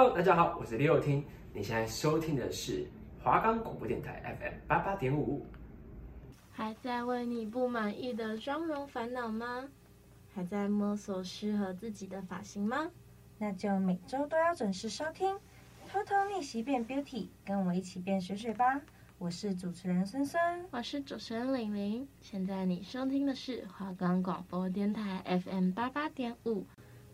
Hello，大家好，我是李友听。你现在收听的是华冈广播电台 FM 八八点五。还在为你不满意的妆容烦恼吗？还在摸索适合自己的发型吗？那就每周都要准时收听《偷偷逆袭变 Beauty》，跟我一起变水水吧。我是主持人孙孙，我是主持人玲玲。现在你收听的是华冈广播电台 FM 八八点五。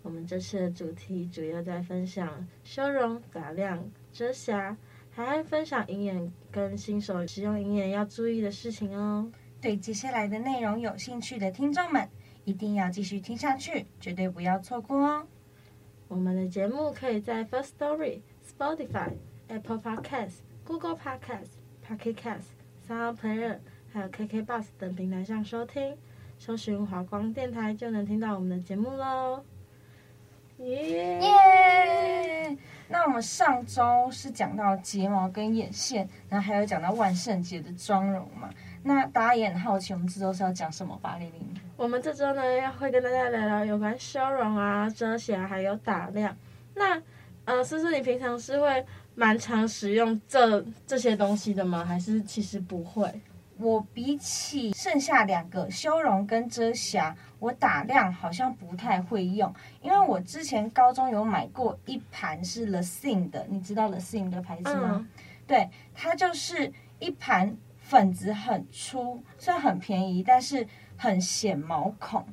我们这次的主题主要在分享修容、打亮、遮瑕，还会分享银眼跟新手使用银眼要注意的事情哦。对接下来的内容有兴趣的听众们，一定要继续听下去，绝对不要错过哦。我们的节目可以在 First Story、Spotify、Apple Podcasts、Google Podcasts、Pocket Casts、Sound Player，还有 KK Bus 等平台上收听，搜寻华光电台就能听到我们的节目喽。耶耶！那我们上周是讲到睫毛跟眼线，然后还有讲到万圣节的妆容嘛。那大家也很好奇，我们这周是要讲什么吧？玲玲，我们这周呢要会跟大家聊聊有关修容啊、遮瑕还有打亮。那呃，思思，你平常是会蛮常使用这这些东西的吗？还是其实不会？我比起剩下两个修容跟遮瑕，我打亮好像不太会用，因为我之前高中有买过一盘是 The Sin 的，你知道 The Sin 的牌子吗？嗯、对，它就是一盘粉质很粗，虽然很便宜，但是很显毛孔，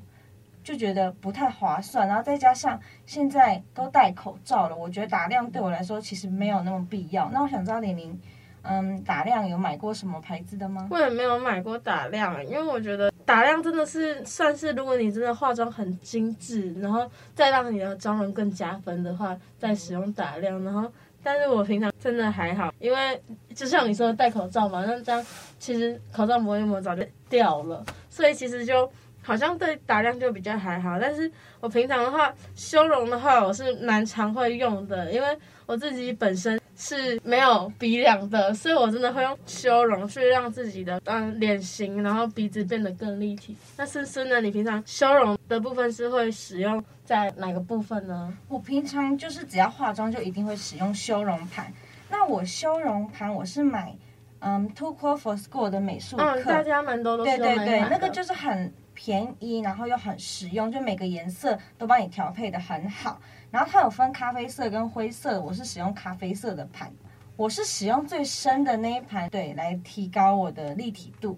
就觉得不太划算。然后再加上现在都戴口罩了，我觉得打亮对我来说其实没有那么必要。那我想知道玲玲。嗯，打亮有买过什么牌子的吗？我也没有买过打亮，因为我觉得打亮真的是算是，如果你真的化妆很精致，然后再让你的妆容更加分的话，再使用打亮。然后，但是我平常真的还好，因为就像你说的戴口罩嘛，那这样其实口罩抹一抹早就掉了，所以其实就好像对打量就比较还好。但是我平常的话，修容的话，我是蛮常会用的，因为我自己本身。是没有鼻梁的，所以我真的会用修容去让自己的嗯脸型，然后鼻子变得更立体。那思思呢？你平常修容的部分是会使用在哪个部分呢？我平常就是只要化妆就一定会使用修容盘。那我修容盘我是买嗯 Too Cool for School 的美术课，嗯，大家蛮多都是对对对，那个就是很便宜，然后又很实用，就每个颜色都帮你调配的很好。然后它有分咖啡色跟灰色，我是使用咖啡色的盘，我是使用最深的那一盘，对，来提高我的立体度。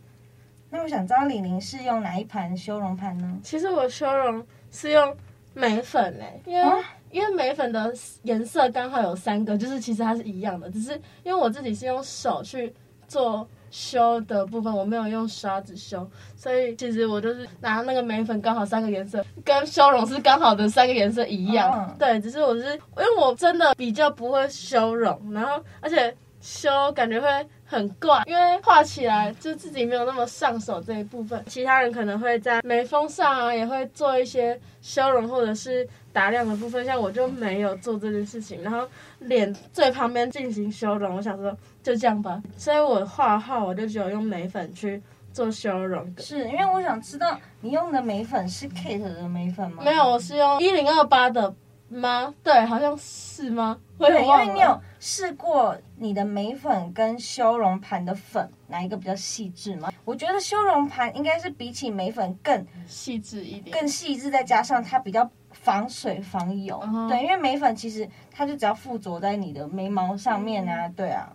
那我想知道李玲是用哪一盘修容盘呢？其实我修容是用眉粉诶，因为、啊、因为眉粉的颜色刚好有三个，就是其实它是一样的，只是因为我自己是用手去做。修的部分我没有用刷子修，所以其实我就是拿那个眉粉，刚好三个颜色，跟修容是刚好的三个颜色一样。哦、对，只是我是因为我真的比较不会修容，然后而且修感觉会很怪，因为画起来就自己没有那么上手这一部分。其他人可能会在眉峰上啊也会做一些修容或者是打亮的部分，像我就没有做这件事情。然后脸最旁边进行修容，我想说。就这样吧，所以我画画我就只有用眉粉去做修容。是因为我想知道你用的眉粉是 Kate 的眉粉吗？没有，我是用一零二八的吗？对，好像是吗？对，因为你有试过你的眉粉跟修容盘的粉哪一个比较细致吗？我觉得修容盘应该是比起眉粉更细致一点，更细致，再加上它比较防水防油。Uh huh. 对，因为眉粉其实它就只要附着在你的眉毛上面啊，对啊。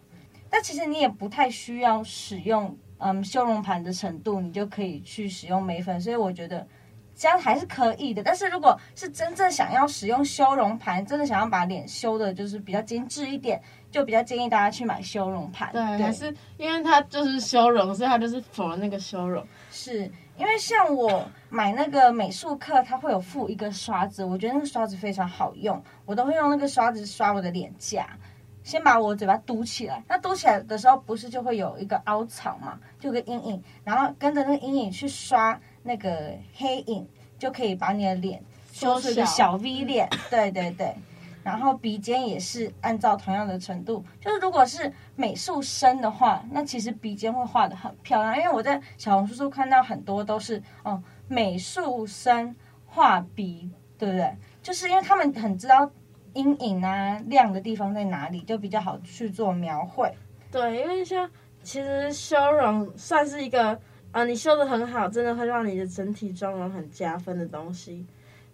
但其实你也不太需要使用嗯修容盘的程度，你就可以去使用眉粉，所以我觉得这样还是可以的。但是如果是真正想要使用修容盘，真的想要把脸修的就是比较精致一点，就比较建议大家去买修容盘。对，还是因为它就是修容，所以它就是 for 那个修容。是因为像我买那个美术课，它会有附一个刷子，我觉得那个刷子非常好用，我都会用那个刷子刷我的脸颊。先把我嘴巴嘟起来，那嘟起来的时候不是就会有一个凹槽嘛，就有个阴影，然后跟着那个阴影去刷那个黑影，就可以把你的脸修出一个小 V 脸。对对对，然后鼻尖也是按照同样的程度，就是如果是美术生的话，那其实鼻尖会画的很漂亮，因为我在小红书上看到很多都是哦美术生画鼻，对不对？就是因为他们很知道。阴影啊亮的地方在哪里，就比较好去做描绘。对，因为像其实修容算是一个啊、呃，你修的很好，真的会让你的整体妆容很加分的东西。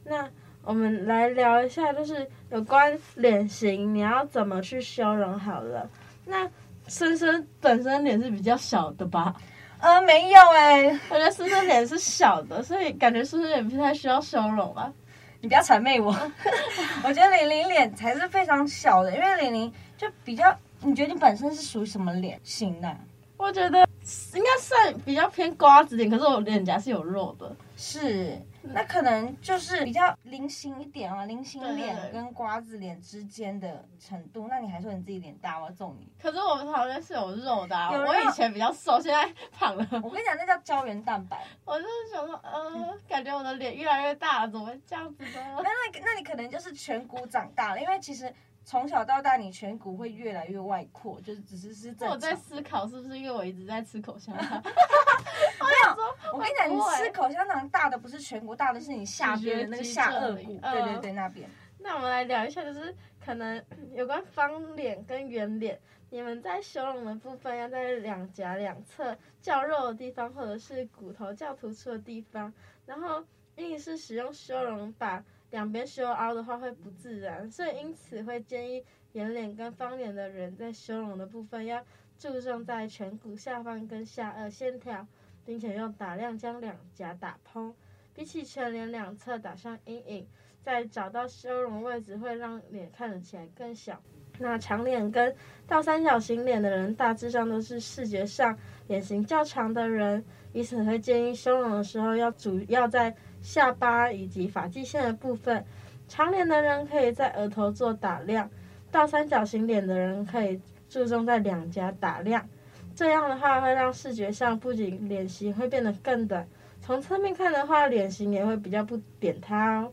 那我们来聊一下，就是有关脸型，你要怎么去修容好了。那深深本身脸是比较小的吧？呃，没有哎、欸，我觉得深深脸是小的，所以感觉深深脸不太需要修容吧？你不要谄媚我，我觉得玲玲脸才是非常小的，因为玲玲就比较，你觉得你本身是属于什么脸型的？我觉得应该算比较偏瓜子脸，可是我脸颊是有肉的，是。那可能就是比较菱形一点啊，菱形脸跟瓜子脸之间的程度。那你还说你自己脸大，我要揍你。可是我们旁边是有肉的、啊，我以前比较瘦，现在胖了。我跟你讲，那叫胶原蛋白。我就是想说，呃，感觉我的脸越来越大了，怎么会这样子呢？那那那你可能就是颧骨长大了，因为其实。从小到大，你颧骨会越来越外扩，就是只是是正常。我在思考是不是因为我一直在吃口香糖？没有，我跟你讲，你吃口香糖大的不是颧骨，大的是你下边的那个下颚骨。对对对，那边。那我们来聊一下，就是可能有关方脸跟圆脸，你们在修容的部分要在两颊两侧较肉的地方，或者是骨头较突出的地方，然后硬是使用修容把。两边修凹的话会不自然，所以因此会建议圆脸跟方脸的人在修容的部分要注重在颧骨下方跟下颚线条，并且用打亮将两颊打蓬，比起全脸两侧打上阴影，再找到修容位置会让脸看起来更小。那长脸跟倒三角形脸的人大致上都是视觉上脸型较长的人，因此会建议修容的时候要主要在。下巴以及发际线的部分，长脸的人可以在额头做打亮，倒三角形脸的人可以注重在两颊打亮。这样的话会让视觉上不仅脸型会变得更短，从侧面看的话，脸型也会比较不扁塌哦。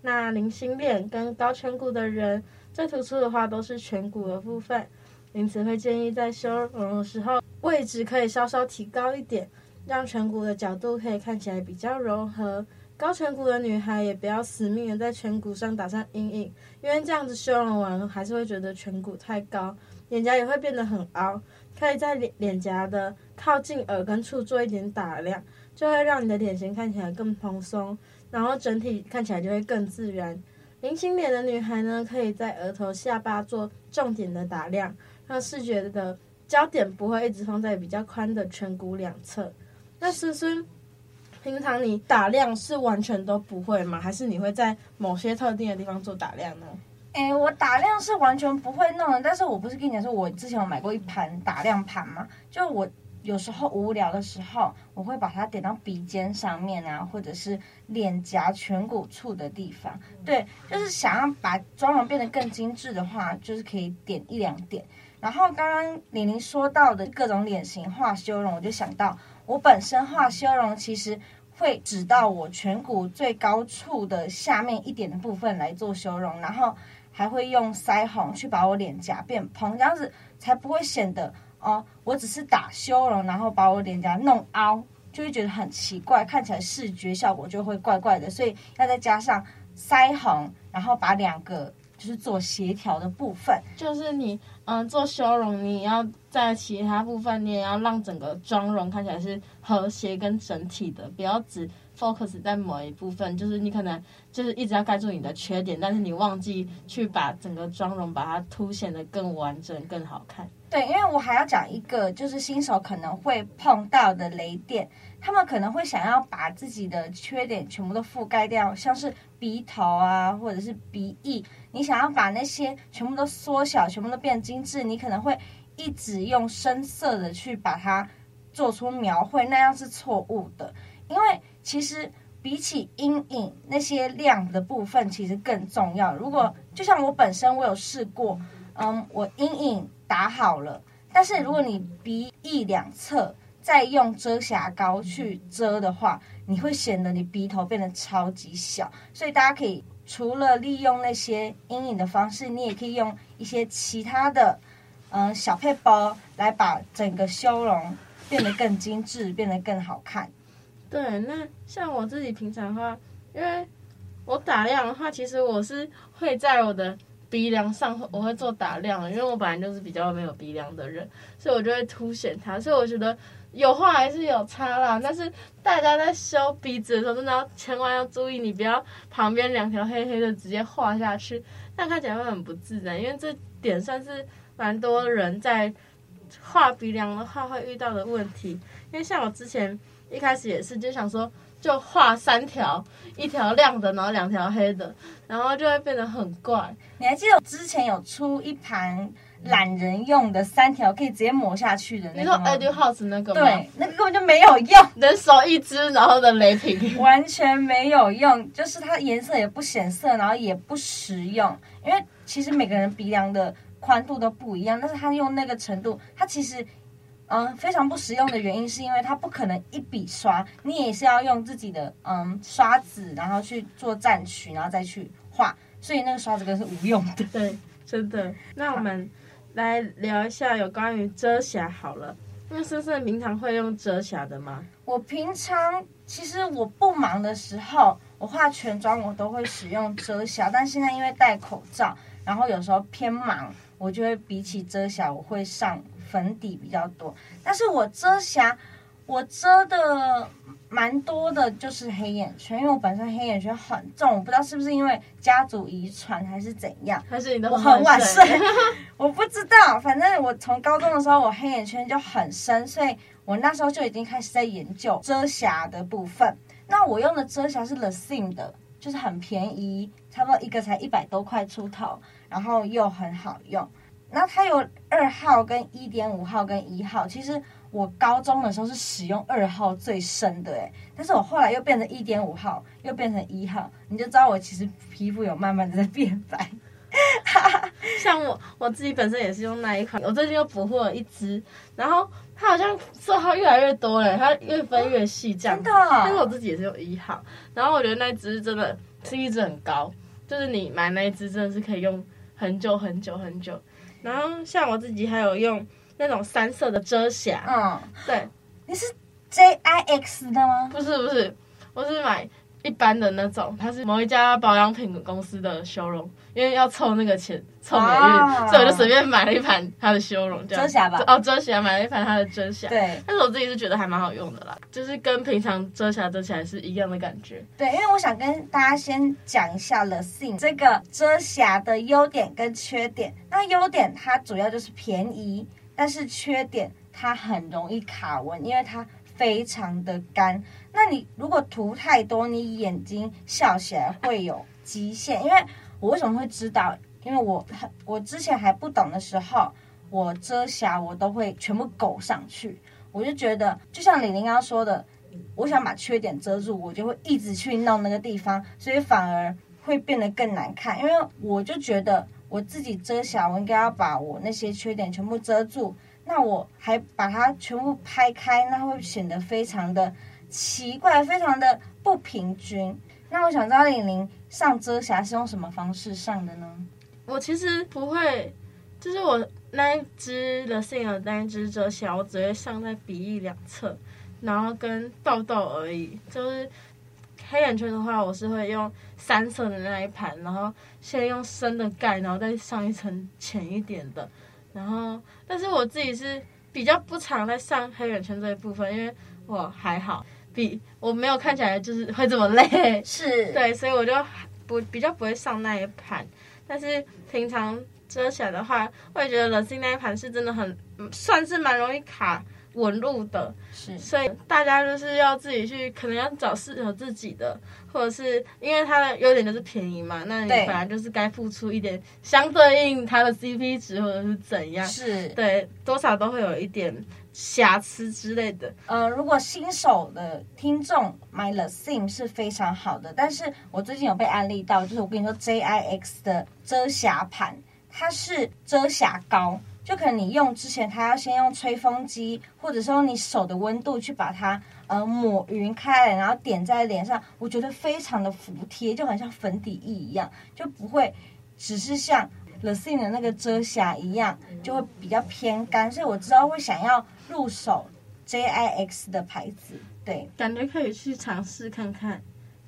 那菱形脸跟高颧骨的人，最突出的话都是颧骨的部分，因此会建议在修容的时候，位置可以稍稍提高一点，让颧骨的角度可以看起来比较柔和。高颧骨的女孩也不要死命的在颧骨上打上阴影，因为这样子修容完还是会觉得颧骨太高，脸颊也会变得很凹。可以在脸脸颊的靠近耳根处做一点打亮，就会让你的脸型看起来更蓬松，然后整体看起来就会更自然。菱形脸的女孩呢，可以在额头、下巴做重点的打亮，让视觉的焦点不会一直放在比较宽的颧骨两侧。那孙孙。平常你打亮是完全都不会吗？还是你会在某些特定的地方做打亮呢？哎、我打亮是完全不会弄的。但是我不是跟你讲说，我之前有买过一盘打亮盘吗？就我有时候无聊的时候，我会把它点到鼻尖上面啊，或者是脸颊颧骨处的地方。对，就是想要把妆容变得更精致的话，就是可以点一两点。然后刚刚玲玲说到的各种脸型画修容，我就想到。我本身画修容，其实会指到我颧骨最高处的下面一点的部分来做修容，然后还会用腮红去把我脸颊变蓬，这样子才不会显得哦，我只是打修容，然后把我脸颊弄凹，就会觉得很奇怪，看起来视觉效果就会怪怪的，所以要再加上腮红，然后把两个就是做协调的部分，就是你。嗯，做修容你要在其他部分，你也要让整个妆容看起来是和谐跟整体的，不要只 focus 在某一部分。就是你可能就是一直要盖住你的缺点，但是你忘记去把整个妆容把它凸显得更完整、更好看。对，因为我还要讲一个，就是新手可能会碰到的雷点，他们可能会想要把自己的缺点全部都覆盖掉，像是鼻头啊，或者是鼻翼。你想要把那些全部都缩小，全部都变精致，你可能会一直用深色的去把它做出描绘，那样是错误的。因为其实比起阴影那些亮的部分，其实更重要。如果就像我本身，我有试过，嗯，我阴影打好了，但是如果你鼻翼两侧再用遮瑕膏去遮的话，你会显得你鼻头变得超级小。所以大家可以。除了利用那些阴影的方式，你也可以用一些其他的，嗯，小配包来把整个修容变得更精致，变得更好看。对，那像我自己平常的话，因为我打亮的话，其实我是会在我的鼻梁上我会做打亮，因为我本来就是比较没有鼻梁的人，所以我就会凸显它。所以我觉得有画还是有差啦，但是大家在修鼻子的时候，真的要千万要注意，你不要旁边两条黑黑的直接画下去，那看起来会很不自然。因为这点算是蛮多人在画鼻梁的话会遇到的问题。因为像我之前一开始也是就想说。就画三条，一条亮的，然后两条黑的，然后就会变得很怪。你还记得我之前有出一盘懒人用的三条可以直接抹下去的那个吗？你说 Etude House 那个吗？对，那个根本就没有用，人手一支，然后的雷霆完全没有用，就是它颜色也不显色，然后也不实用。因为其实每个人鼻梁的宽度都不一样，但是它用那个程度，它其实。嗯，非常不实用的原因是因为它不可能一笔刷，你也是要用自己的嗯刷子，然后去做蘸取，然后再去画，所以那个刷子根是无用的。对，真的。那我们来聊一下有关于遮瑕好了。那思思平常会用遮瑕的吗？我平常其实我不忙的时候，我化全妆我都会使用遮瑕，但现在因为戴口罩，然后有时候偏忙，我就会比起遮瑕，我会上。粉底比较多，但是我遮瑕，我遮的蛮多的，就是黑眼圈，因为我本身黑眼圈很重，我不知道是不是因为家族遗传还是怎样，还是你的我很晚睡，我不知道，反正我从高中的时候我黑眼圈就很深，所以我那时候就已经开始在研究遮瑕的部分。那我用的遮瑕是 LeSing 的，就是很便宜，差不多一个才一百多块出头，然后又很好用。那它有二号跟一点五号跟一号，其实我高中的时候是使用二号最深的诶，但是我后来又变成一点五号，又变成一号，你就知道我其实皮肤有慢慢的在变白。像我我自己本身也是用那一款，我最近又补货了一支，然后它好像色号越来越多了，它越分越细这样。真的？但是我自己也是用一号，然后我觉得那一支真的 CP 值很高，就是你买那一支真的是可以用很久很久很久。然后像我自己还有用那种三色的遮瑕，嗯，对，你是 J I X 的吗？不是不是，我是买一般的那种，它是某一家保养品公司的修容，因为要凑那个钱凑美运，所以我就随便买了一盘它的修容，遮瑕吧，哦遮瑕，买了一盘它的遮瑕，对，但是我自己是觉得还蛮好用的啦，就是跟平常遮瑕遮起来是一样的感觉。对，因为我想跟大家先讲一下 LeSing 这个遮瑕的优点跟缺点。那优点它主要就是便宜，但是缺点它很容易卡纹，因为它非常的干。那你如果涂太多，你眼睛笑起来会有极限。因为我为什么会知道？因为我我之前还不懂的时候，我遮瑕我都会全部勾上去。我就觉得，就像李玲刚刚说的，我想把缺点遮住，我就会一直去弄那个地方，所以反而会变得更难看。因为我就觉得我自己遮瑕，我应该要把我那些缺点全部遮住。那我还把它全部拍开，那会显得非常的奇怪，非常的不平均。那我想知道李玲上遮瑕是用什么方式上的呢？我其实不会，就是我那一支的 LeSing 的那一支遮瑕，我只会上在鼻翼两侧，然后跟痘痘而已。就是黑眼圈的话，我是会用三色的那一盘，然后先用深的盖，然后再上一层浅一点的。然后，但是我自己是比较不常在上黑眼圈这一部分，因为我还好，比我没有看起来就是会这么累。是对，所以我就不比较不会上那一盘。但是平常遮瑕的话，我也觉得 LeSing 那一盘是真的很算是蛮容易卡纹路的。是，所以大家就是要自己去，可能要找适合自己的，或者是因为它的优点就是便宜嘛，那你本来就是该付出一点相对应它的 CP 值或者是怎样，是对，多少都会有一点瑕疵之类的。呃，如果新手的听众买 LeSing 是非常好的，但是我最近有被安利到，就是我跟你说 JIX 的遮瑕盘，它是遮瑕膏，就可能你用之前，它要先用吹风机，或者说你手的温度去把它呃抹匀开来，然后点在脸上，我觉得非常的服帖，就很像粉底液一样，就不会只是像 LeSing 的那个遮瑕一样，就会比较偏干，所以我知道会想要。入手 JIX 的牌子，对，感觉可以去尝试看看。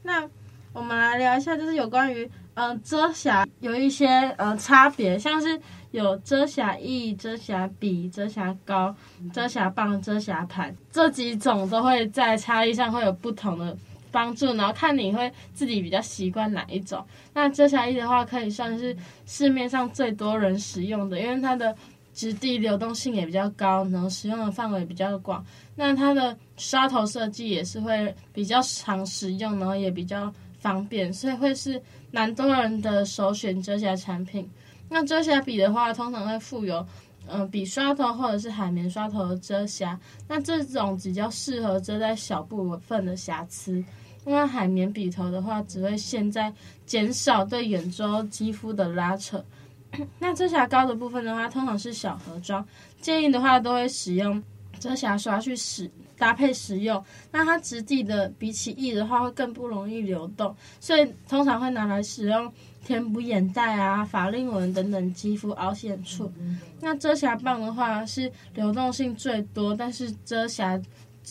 那我们来聊一下，就是有关于嗯、呃，遮瑕有一些呃差别，像是有遮瑕液、遮瑕笔、遮瑕膏、遮瑕棒、遮瑕盘这几种都会在差异上会有不同的帮助，然后看你会自己比较习惯哪一种。那遮瑕液的话，可以算是市面上最多人使用的，因为它的质地流动性也比较高，然后使用的范围比较广。那它的刷头设计也是会比较常使用，然后也比较方便，所以会是蛮多人的首选遮瑕产品。那遮瑕笔的话，通常会附有，嗯、笔刷头或者是海绵刷头的遮瑕。那这种比较适合遮在小部分的瑕疵。那海绵笔头的话，只会现在减少对眼周肌肤的拉扯。那遮瑕膏的部分的话，通常是小盒装，建议的话都会使用遮瑕刷去使。搭配使用，那它质地的比起液的话会更不容易流动，所以通常会拿来使用填补眼袋啊、法令纹等等肌肤凹陷处。那遮瑕棒的话是流动性最多，但是遮瑕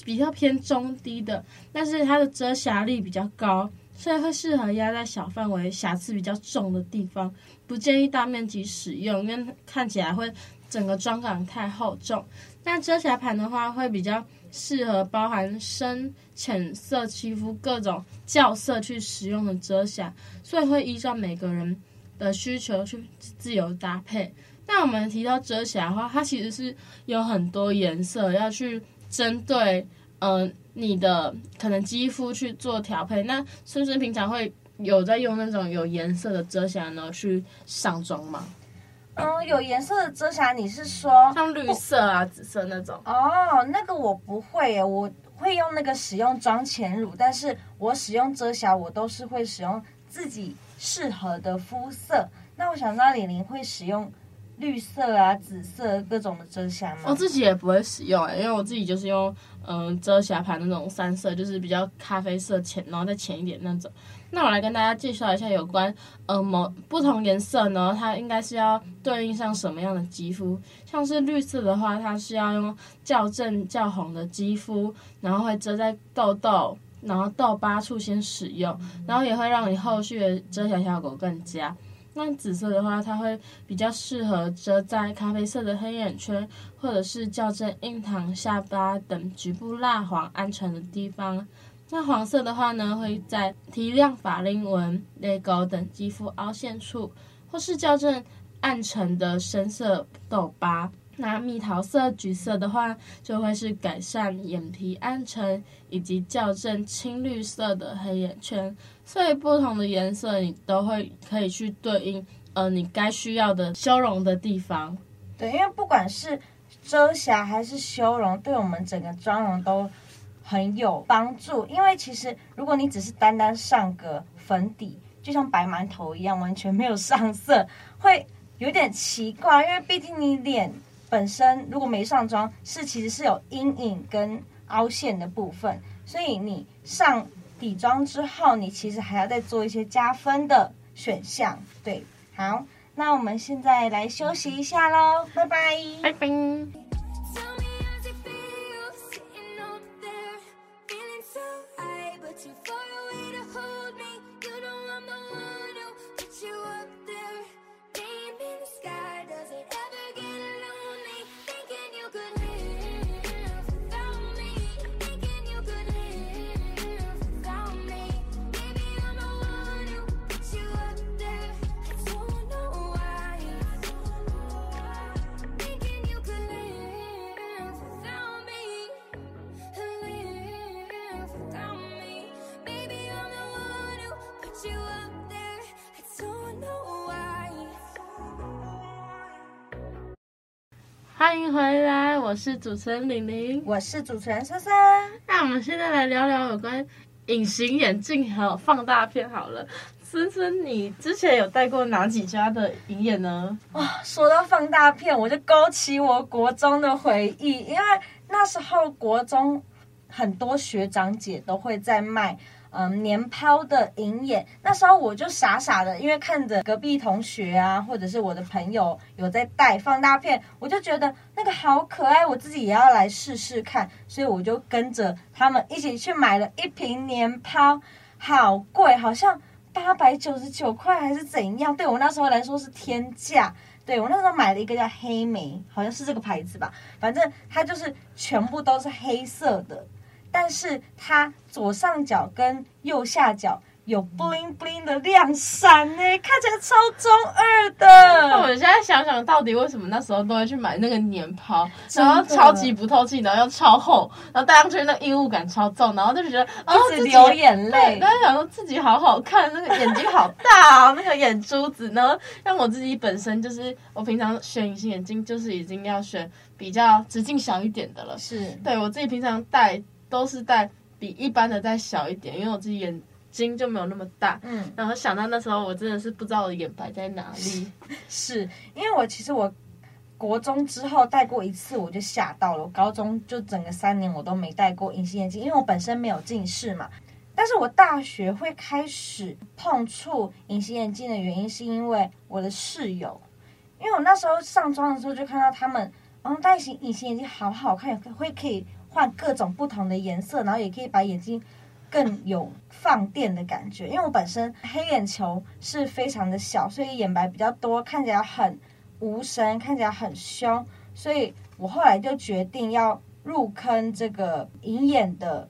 比较偏中低的，但是它的遮瑕力比较高，所以会适合压在小范围、瑕疵比较重的地方，不建议大面积使用，因为看起来会整个妆感太厚重。那遮瑕盘的话会比较。适合包含深浅色肌肤各种校色去使用的遮瑕，所以会依照每个人的需求去自由搭配。那我们提到遮瑕的话，它其实是有很多颜色要去针对，嗯、呃，你的可能肌肤去做调配。那是不是平常会有在用那种有颜色的遮瑕呢去上妆吗？嗯，有颜色的遮瑕，你是说像绿色啊、紫色那种？哦，那个我不会耶，我会用那个使用妆前乳，但是我使用遮瑕，我都是会使用自己适合的肤色。那我想知道李玲会使用绿色啊、紫色各种的遮瑕吗？我自己也不会使用哎，因为我自己就是用嗯、遮瑕盘那种三色，就是比较咖啡色浅，然后再浅一点那种。那我来跟大家介绍一下有关，呃，某不同颜色呢，它应该是要对应上什么样的肌肤。像是绿色的话，它是要用较正较红的肌肤，然后会遮在痘痘，然后痘疤处先使用，然后也会让你后续的遮瑕效果更佳。那紫色的话，它会比较适合遮在咖啡色的黑眼圈，或者是校正印堂、下巴等局部蜡黄暗沉的地方。那黄色的话呢，会在提亮法令纹、泪沟等肌肤凹陷处，或是校正暗沉的深色痘疤。那蜜桃色、橘色的话，就会是改善眼皮暗沉以及校正青绿色的黑眼圈。所以不同的颜色，你都会可以去对应呃你该需要的修容的地方。对，因为不管是遮瑕还是修容，对我们整个妆容都。很有帮助，因为其实如果你只是单单上个粉底，就像白馒头一样，完全没有上色，会有点奇怪。因为毕竟你脸本身如果没上妆，是其实是有阴影跟凹陷的部分，所以你上底妆之后，你其实还要再做一些加分的选项。对，好，那我们现在来休息一下喽，拜拜，拜拜。欢迎回来，我是主持人玲玲，我是主持人珊珊。那我们现在来聊聊有关隐形眼镜还有放大片好了。森森，你之前有戴过哪几家的隐眼呢？哇、哦，说到放大片，我就勾起我国中的回忆，因为那时候国中很多学长姐都会在卖。嗯，年抛的银眼，那时候我就傻傻的，因为看着隔壁同学啊，或者是我的朋友有在戴放大片，我就觉得那个好可爱，我自己也要来试试看，所以我就跟着他们一起去买了一瓶年抛，好贵，好像八百九十九块还是怎样？对我那时候来说是天价。对我那时候买了一个叫黑莓，好像是这个牌子吧，反正它就是全部都是黑色的，但是它左上角跟右下角。有 bling bling 的亮闪呢，看起来超中二的。那我现在想想，到底为什么那时候都会去买那个年抛，然后超级不透气，然后又超厚，然后戴上去那异物感超重，然后就觉得哦，自己流眼泪。刚才想说自己好好看，那个眼睛好大哦，那个眼珠子。然后像我自己本身就是，我平常选隐形眼镜就是已经要选比较直径小一点的了。是对我自己平常戴都是戴比一般的再小一点，因为我自己眼。睛就没有那么大，嗯，然后想到那时候，我真的是不知道我的眼白在哪里。是因为我其实我国中之后戴过一次，我就吓到了。我高中就整个三年我都没戴过隐形眼镜，因为我本身没有近视嘛。但是我大学会开始碰触隐形眼镜的原因，是因为我的室友，因为我那时候上妆的时候就看到他们，嗯，戴隐形隐形眼镜好好看，会可以换各种不同的颜色，然后也可以把眼睛。更有放电的感觉，因为我本身黑眼球是非常的小，所以眼白比较多，看起来很无神，看起来很凶，所以我后来就决定要入坑这个隐眼的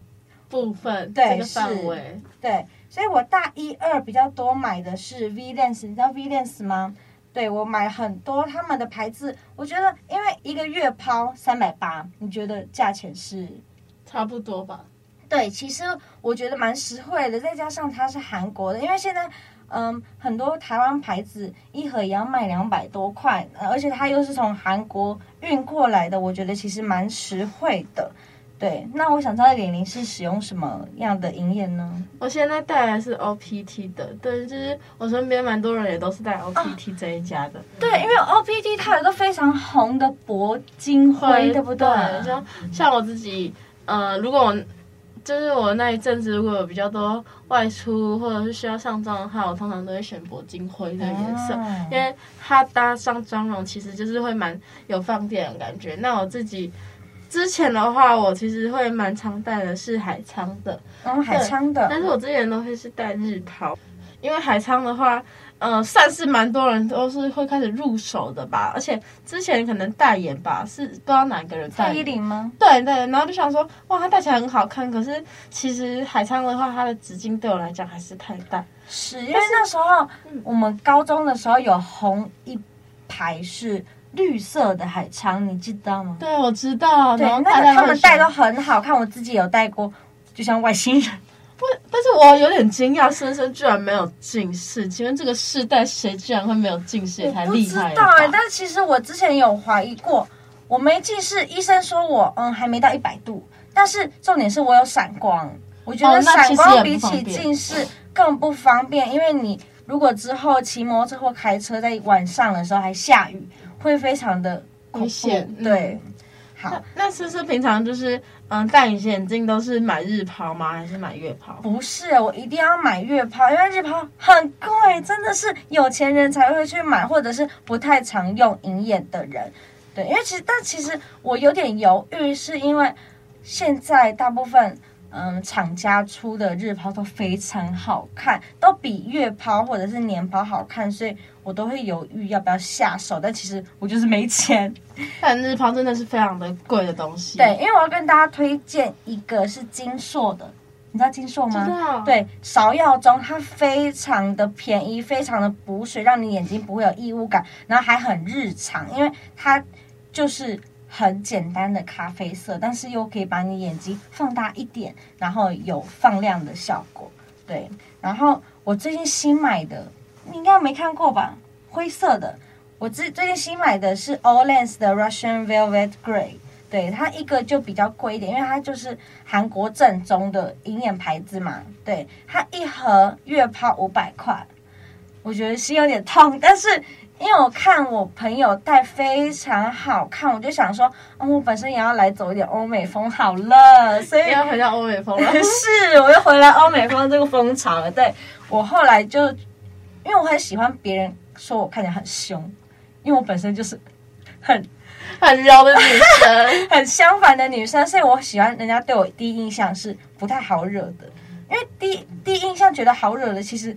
部分，对，这个范围，对，所以我大一二比较多买的是 V Lens，你知道 V Lens 吗？对，我买很多他们的牌子，我觉得因为一个月抛三百八，你觉得价钱是差不多吧？对，其实我觉得蛮实惠的，再加上它是韩国的，因为现在嗯很多台湾牌子一盒也要卖两百多块，而且它又是从韩国运过来的，我觉得其实蛮实惠的。对，那我想知道玲玲是使用什么样的银眼呢？我现在戴的是 OPT 的，对，就是我身边蛮多人也都是戴 OPT 这一家的。哦、对，因为 OPT 它有一个非常红的铂金灰，对不对？像像我自己，呃，如果我。就是我那一阵子，如果有比较多外出或者是需要上妆的话，我通常都会选铂金灰的颜色，嗯、因为它搭上妆容其实就是会蛮有放电的感觉。那我自己之前的话，我其实会蛮常戴的是海昌的，嗯，海昌的，但是我之前都会是戴日抛，因为海昌的话。嗯、呃，算是蛮多人都是会开始入手的吧，而且之前可能代言吧，是不知道哪个人代言。蔡依林吗？对对，然后就想说，哇，它戴起来很好看，可是其实海昌的话，它的直径对我来讲还是太大。是因为那时候我们高中的时候有红一排是绿色的海昌，你知道吗？对，我知道。对，那个他们戴都很好看，我自己有戴过，就像外星人。不，但是我有点惊讶，深深居然没有近视。请问这个世代谁居然会没有近视？也太厉害了！我不知道哎，但其实我之前有怀疑过，我没近视，医生说我嗯还没到一百度。但是重点是我有闪光，我觉得闪光比起近视更不方便，因为你如果之后骑摩托车或开车在晚上的时候还下雨，会非常的危险。对。嗯那那是不是平常就是嗯戴隐形眼镜都是买日抛吗？还是买月抛？不是，我一定要买月抛，因为日抛很贵，真的是有钱人才会去买，或者是不太常用隐眼的人。对，因为其实但其实我有点犹豫，是因为现在大部分。嗯，厂家出的日抛都非常好看，都比月抛或者是年抛好看，所以我都会犹豫要不要下手。但其实我就是没钱。但日抛真的是非常的贵的东西。对，因为我要跟大家推荐一个是金硕的，你知道金硕吗？知道。对，芍药中它非常的便宜，非常的补水，让你眼睛不会有异物感，然后还很日常，因为它就是。很简单的咖啡色，但是又可以把你眼睛放大一点，然后有放亮的效果。对，然后我最近新买的，你应该没看过吧？灰色的，我最最近新买的是 Olens 的 Russian Velvet Grey。对，它一个就比较贵一点，因为它就是韩国正宗的银眼牌子嘛。对，它一盒月抛五百块，我觉得心有点痛，但是。因为我看我朋友戴非常好看，我就想说，嗯，我本身也要来走一点欧美风好了，所以要回到欧美风了。是，我又回来欧美风这个风潮了。对，我后来就，因为我很喜欢别人说我看起来很凶，因为我本身就是很很柔的女生，很相反的女生，所以我喜欢人家对我第一印象是不太好惹的，因为第一第一印象觉得好惹的，其实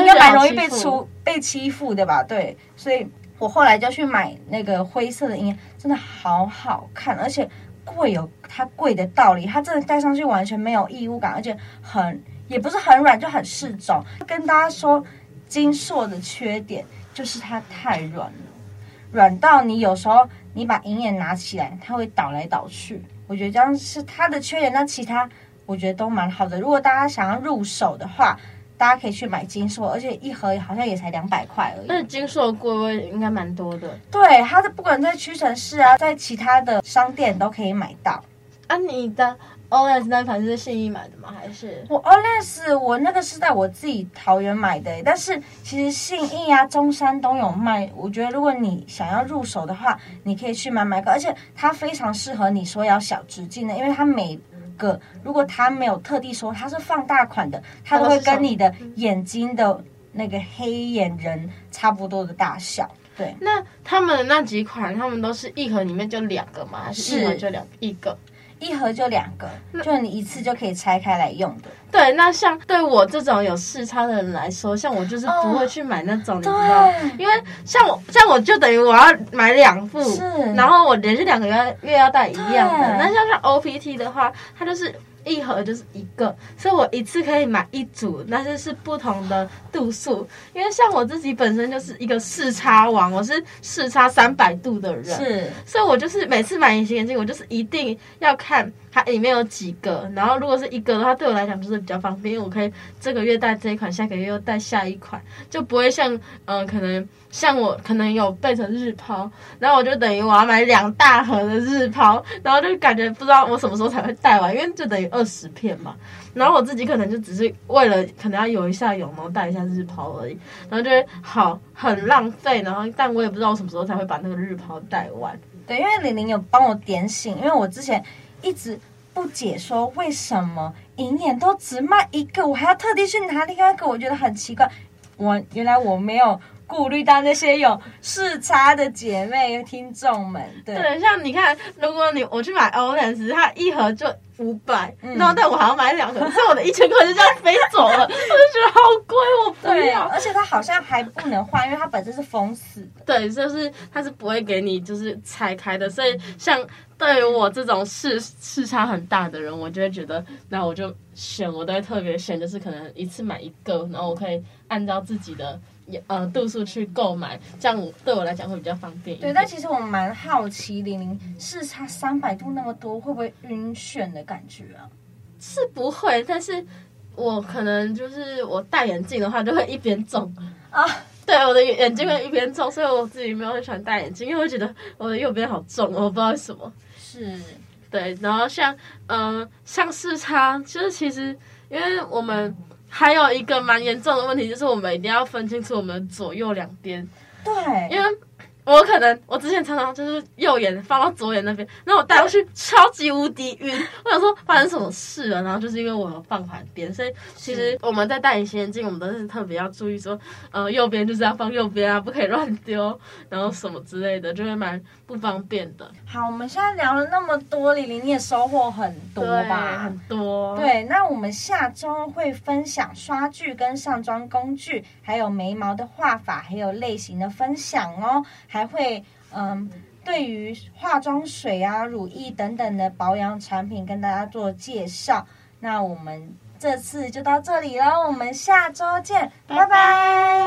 应该蛮容易被出被欺负的吧？对，所以我后来就去买那个灰色的银，真的好好看，而且贵有它贵的道理，它真的戴上去完全没有异物感，而且很也不是很软，就很适中。跟大家说，金硕的缺点就是它太软了，软到你有时候你把银眼拿起来，它会倒来倒去。我觉得这样是它的缺点，那其他我觉得都蛮好的。如果大家想要入手的话，大家可以去买金硕，而且一盒好像也才两百块而已。那金硕的柜位应该蛮多的。对，它的不管在屈臣氏啊，在其他的商店都可以买到。啊，你的 OLED 那盘是信义买的吗？还是我 OLED 我那个是在我自己桃园买的，但是其实信义啊、中山都有卖。我觉得如果你想要入手的话，你可以去买买个，而且它非常适合你说要小直径的，因为它每个如果他没有特地说他是放大款的，它都会跟你的眼睛的那个黑眼人差不多的大小。对，那他们的那几款，他们都是一盒里面就两个吗？还是一盒就两一个？一盒就两个，就你一次就可以拆开来用的。对，那像对我这种有视差的人来说，像我就是不会去买那种，哦、你知道，因为像我像我就等于我要买两副，是然后我连续两个月月要戴一样的。那像像 OPT 的话，它就是。一盒就是一个，所以我一次可以买一组，但是是不同的度数。因为像我自己本身就是一个视差王，我是视差三百度的人，是，所以我就是每次买隐形眼镜，我就是一定要看它里面有几个，然后如果是一个的话，对我来讲就是比较方便，因为我可以这个月带这一款，下个月又带下一款，就不会像嗯、可能像我可能有备成日抛，然后我就等于我要买两大盒的日抛，然后就感觉不知道我什么时候才会带完，因为就等于。二十片嘛，然后我自己可能就只是为了可能要游一下泳，然后带一下日抛而已，然后就会好很浪费，然后但我也不知道我什么时候才会把那个日抛带完。对，因为玲玲有帮我点醒，因为我之前一直不解说为什么银眼都只卖一个，我还要特地去拿另外一个，我觉得很奇怪。我原来我没有。顾虑到那些有视差的姐妹听众们，对，对，像你看，如果你我去买 OLED，它一盒就五百，嗯，然后但我还要买两盒，所以我的一千块就这样飞走了，我就觉得好贵，我不要。对，而且它好像还不能换，因为它本身是封死的。对，就是它是不会给你就是拆开的，所以像对于我这种视视差很大的人，我就会觉得，那我就选，我都会特别选，就是可能一次买一个，然后我可以按照自己的。呃，度数去购买，这样对我来讲会比较方便。对，但其实我蛮好奇，玲玲视差三百度那么多，会不会晕眩的感觉啊？是不会，但是我可能就是我戴眼镜的话，就会一边肿啊。对，我的眼睛会一边重，所以我自己没有很喜欢戴眼镜，因为我觉得我的右边好重，我不知道为什么。是，对，然后像嗯、呃，像视差，就是其实因为我们。还有一个蛮严重的问题，就是我们一定要分清楚我们左右两边。对，因为。我可能我之前常常就是右眼放到左眼那边，然后我戴上去超级无敌晕。我想说发生什么事了，然后就是因为我有放反边，所以其实我们在戴隐形眼镜，我们都是特别要注意说，呃，右边就是要放右边啊，不可以乱丢，然后什么之类的，就会蛮不方便的。好，我们现在聊了那么多，李玲你也收获很多吧？很多。对，那我们下周会分享刷具跟上妆工具，还有眉毛的画法，还有类型的分享哦。还会嗯，对于化妆水啊、乳液等等的保养产品跟大家做介绍。那我们这次就到这里了，我们下周见，拜拜。拜拜。